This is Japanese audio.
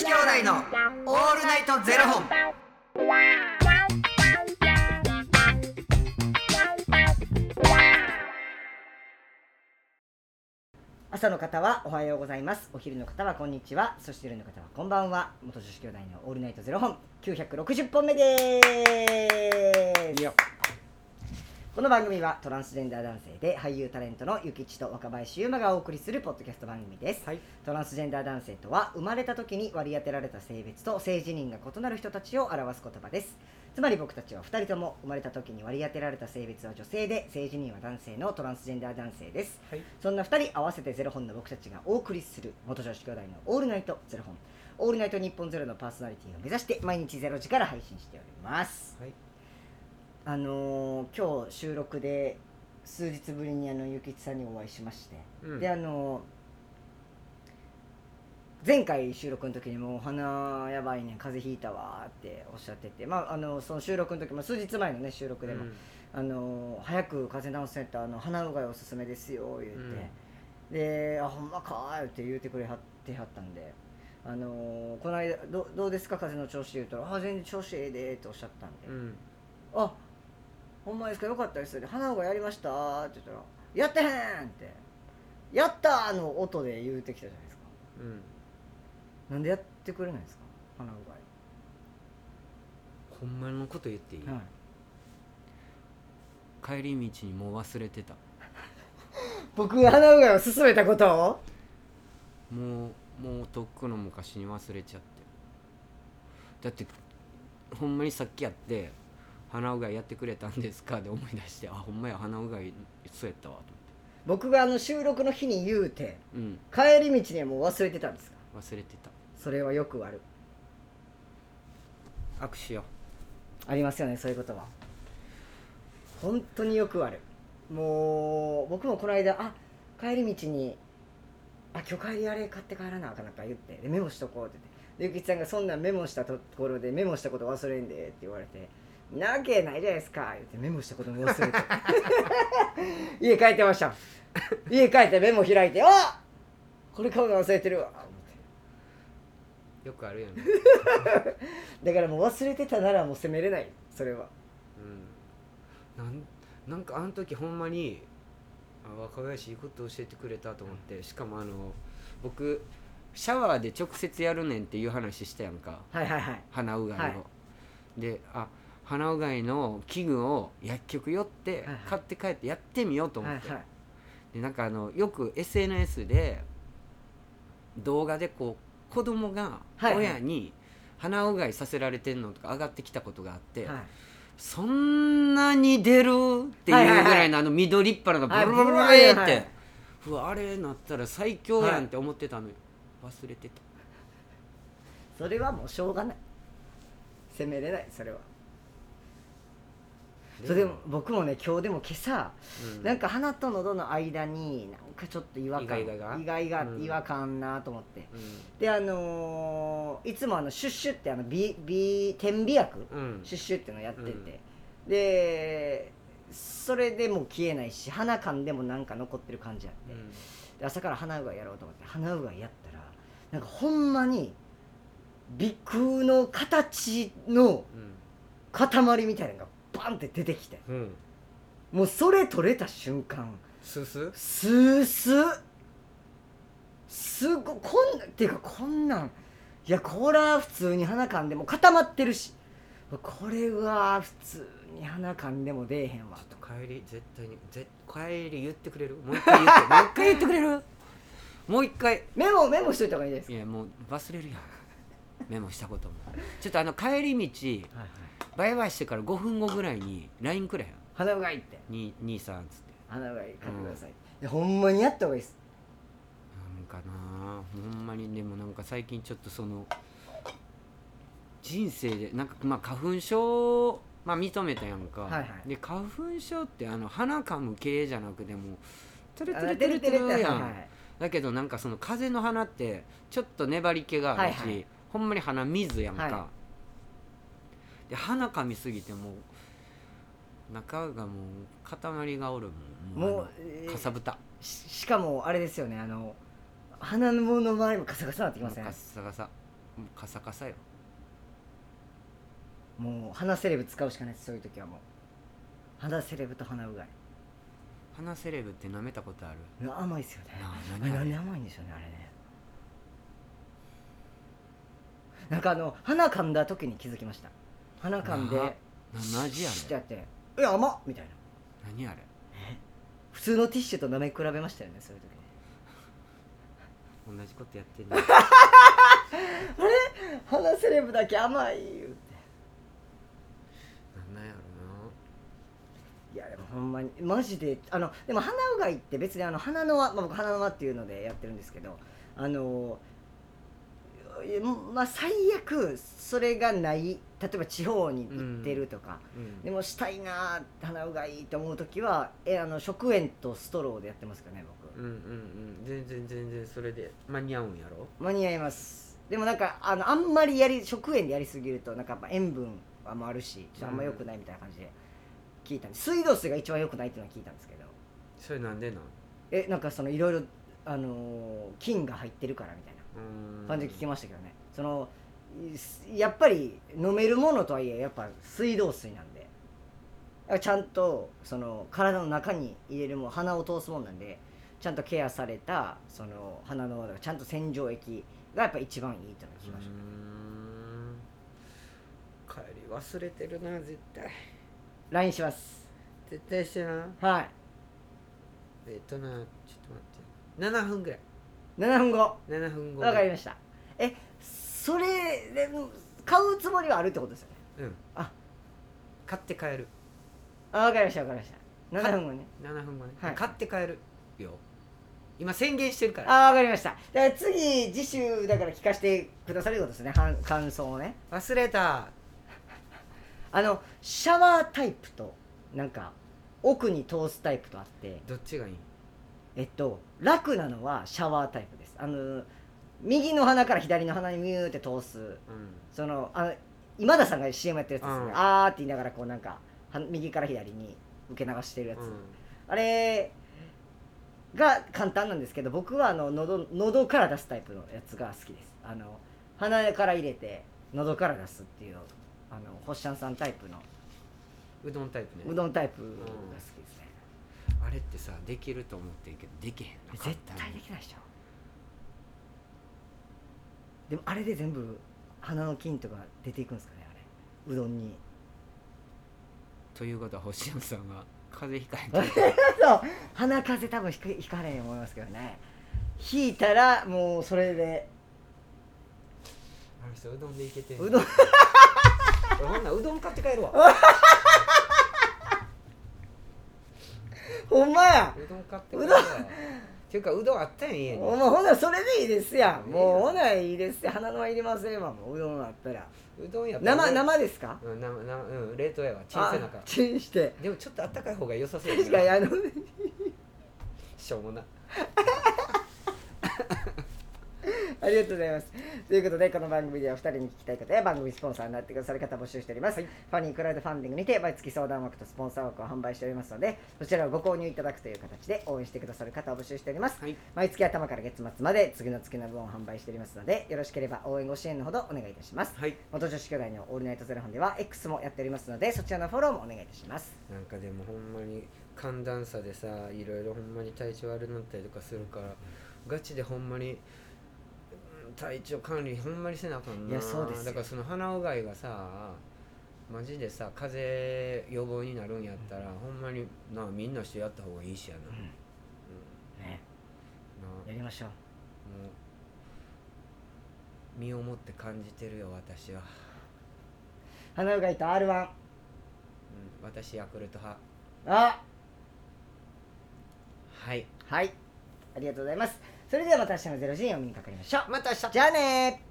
子兄弟のオールナイトゼロ本。朝の方はおはようございます。お昼の方はこんにちは。そして夜の方はこんばんは。元女子兄弟のオールナイトゼロ本960本目ですこの番組はトランスジェンダー男性で俳優タレントのゆきちと若林優馬がお送りするポッドキャスト番組です、はい。トランスジェンダー男性とは生まれた時に割り当てられた性別と性自認が異なる人たちを表す言葉です。つまり僕たちは2人とも生まれた時に割り当てられた性別は女性で性自認は男性のトランスジェンダー男性です。はい。そんな2人合わせてゼロ本の僕たちがお送りする元女子兄弟のオールナイトゼロ本。オールナイト日本ゼロのパーソナリティを目指して毎日ゼロ時から配信しております。はいあのー今日収録で数日ぶりにあのゆきちさんにお会いしまして、うん。であのー前回収録の時にもう鼻やばいね風邪ひいたわーっておっしゃってて。まああのその収録の時も数日前のね収録でも、うん。あの早く風邪治せたあの鼻うがいおすすめですよ言って、で「あほんまか」って言うてくれはってはったんで「あのこの間どどうですか風邪の調子」言うたら「あ全然調子ええで」っておっしゃったんで「うん。あほんまですかよかったです」鼻うがいやりました」って言ったら「やってへん!」って「やった!」の音で言うてきたじゃないですか。うん。なんでやってくれないんですか？鼻うほんまのこと言っていい、はい、帰り道にもう忘れてた。僕が鼻うがいを勧めたことを？もうもうとっくの昔に忘れちゃって。だってほんまにさっきやって「鼻うがいやってくれたんですか?」で思い出してあほんまや鼻うがいそうやったわと僕があの収録の日に言うて思って帰り道にはもう忘れてたんですか？うん忘れてた。それはよくある。握手よ。ありますよねそういうことは。本当によくある。もう僕もこの間あ帰り道に「あ今日帰りあれ買って帰らなあかんな」か言ってでメモしとこうって言って。でゆきちさんがそんなんメモしたところでメモしたこと忘れんでって言われて「なわけないじゃないですか」言ってメモしたことも忘れて。家帰ってました。家帰ってメモ開いて「あこれ買うの忘れてるわ」よくあるよね。だからもう忘れてたならもう責めれない。それは。うん。なんなんかあの時ほんまにあ若林いいこと教えてくれたと思ってしかもあの僕シャワーで直接やるねんっていう話したやんか。はいはいはい。鼻うがいを、はい。であ鼻うがいの器具を薬局寄って買って帰ってやってみようと思って、はいはい。でなんかあのよく SNS で動画でこう子供が親に鼻うがいさせられてんのとか上がってきたことがあって、はい。そんなに出るっていうぐらいのあの緑っ腹がブはい。ルブルブルはってうわあれなったら最強やんって思ってたのよ、忘れてた。それはもうしょうがない。責めれないそれはそれでも僕もね今日でも今朝、うん。なんか鼻と喉の間になんかちょっと違和感イガイガが？意外がうん。違和感なと思って、うであのーいつもあのシュッシュってあのビビ点鼻薬、シュッシュっていうのやってて、でそれでも消えないし鼻かんでもなんか残ってる感じあって、で朝から鼻うがいやろうと思って鼻うがいやったらなんかほんまに鼻腔の形の塊みたいなのがバンって出てきて。うん。うんもうそれ取れた瞬間。すす？スースーすごこんなっていうかこんなん。いやこれは普通に鼻かんでも固まってるし。これは普通に鼻かんでも出えへんわ。ちょっと帰り絶対にぜ帰り言ってくれる？もう一回言ってもう一回言ってくれる？もう一回。メモメモしといた方がいいですいやもう忘れるやんメモしたことも。ちょっとあの帰り道バイバイしてから5分後ぐらいに LINE くれへん鼻うがいって。に兄さんっつって鼻うがい買ってください、いやほんまにやった方がいいです。なんかなほんまに。でもなんか最近ちょっとその人生でなんかまあ花粉症まあ認めたやんか、はいはい。で花粉症ってあの鼻かむ系じゃなくてもトゥルトゥあルトゥルトゥルてるやん、はいはいだけどなんかその風邪の鼻ってちょっと粘り気があるし、はいはいほんまに鼻水やんか、はで鼻かみすぎてもう中がもう塊がおるもん。もうかさぶた。ししかもあれですよね。あの鼻の周りもカサカサなってきませんカッサカサ。もうカサカサよ。もう鼻セレブ使うしかないです。そういう時はもう。鼻セレブと鼻うがい。鼻セレブって舐めたことある？甘いですよね。何甘いんでしょうねあれねなんかあの鼻噛んだ時に気づきました。鼻噛んでなな何味あれシュッてやって「え甘っ!」みたいな。何あれ。普通のティッシュと舐め比べましたよねそういう時同じことやってる 鼻セレブだけ甘い言うて。なんなんやろいやでもほんまにマジであのでも鼻うがいって別にあの鼻の輪、まあ、僕鼻の輪っていうのでやってるんですけどあのまあ最悪それがない例えば地方に行ってるとか、なうん。でもしたいなー鼻うがいと思う時はえあの食塩とストローでやってますかね僕。うんうんうん。全然全然それで間に合うんやろ？間に合います。でもなんかあのあんまりやり食塩でやりすぎるとなんかやっぱ塩分はもあるしあんま良くないみたいな感じで聞いたんで水道水が一番良くないっていうのは聞いたんですけど。それなんでなん？えなんかそのいろいろあのー菌が入ってるからみたいな感じで聞きましたけどね。そのいやっぱり飲めるものとはいえやっぱ水道水なんで。ちゃんとその体の中に入れるもの鼻を通すもんなんでちゃんとケアされたその鼻のちゃんと洗浄液がやっぱ一番いいと聞きました、帰り忘れてるな絶対。LINE します。絶対してなはい。えっとなちょっと待って。7分ぐらい7分後。7分後。わかりました。えそれで買うつもりはあるってことですよね？うん。あ。買って帰る。あわかりましたわかりました。7分後ね。7分後ね、はい。買って帰るよ。今宣言してるから。あわかりました。だから次次週だから聞かせてくださることですね。はん感想をね。忘れた。あのシャワータイプとなんか奥に通すタイプとあって。どっちがいい？えっと楽なのはシャワータイプです。あの右の鼻から左の鼻にミューって通す。うん。そのあの今田さんが CM やってるやつですね、うん。あーって言いながらこうなんかは右から左に受け流してるやつ、うん。あれが簡単なんですけど僕はあの喉喉から出すタイプのやつが好きです。あの鼻から入れて喉から出すっていうあのホッシャンさんタイプの。うどんタイプね。うどんタイプが好きですね、あれってさできると思ってるけどできへんな絶対できないでしょ。でもあれで全部鼻の菌とか出ていくんですかねあれ。うどんに。ということは星野さんが風邪ひかへんと そう鼻風多分ひかひかれんと思いますけどね。引いたらもうそれで。あの人うどんでいけてんの。うどん。俺ほんならうどん買って帰るわ ほんまやうどん買って帰るわっていうかうどんあったやん家に。もうほなそれでいいですやん。もうほないいですよ鼻のはいりませんわもううどんあったら。うどんやったら生生ですか？うん生生うん冷凍やわ。小さい中。あチンして。でもちょっとあったかい方が良さそうや確かにあの。しょうもな ありがとうございます。ということで、この番組では2人に聞きたい方や番組スポンサーになってくださる方を募集しております。ファニークラウドファンディングにて毎月相談枠とスポンサー枠を販売しておりますので、そちらをご購入いただくという形で応援してくださる方を募集しております。はい毎月頭から月末まで次の月の分を販売しておりますので、よろしければ応援ご支援のほどお願いいたします。はい元女子兄弟のオールナイトゼロ本では X もやっておりますので、そちらのフォローもお願いいたします。なんかでもほんまに寒暖差でさいろいろほんまに体調悪くなったりとかするからガチでほんまにうん体調管理ほんまにせなあかんな。いやそうですよ。だからその鼻うがいがさマジでさ風邪予防になるんやったら、ほんまになみんなしてやった方がいいしやな、うん。ね、な。やりましょう。もう身をもって感じてるよ私は、鼻うがいと R1。うん、私ヤクルト派。あはい。はい。ありがとうございます。それではまた明日の0時にお目にかかりましょう。また明日じゃあねー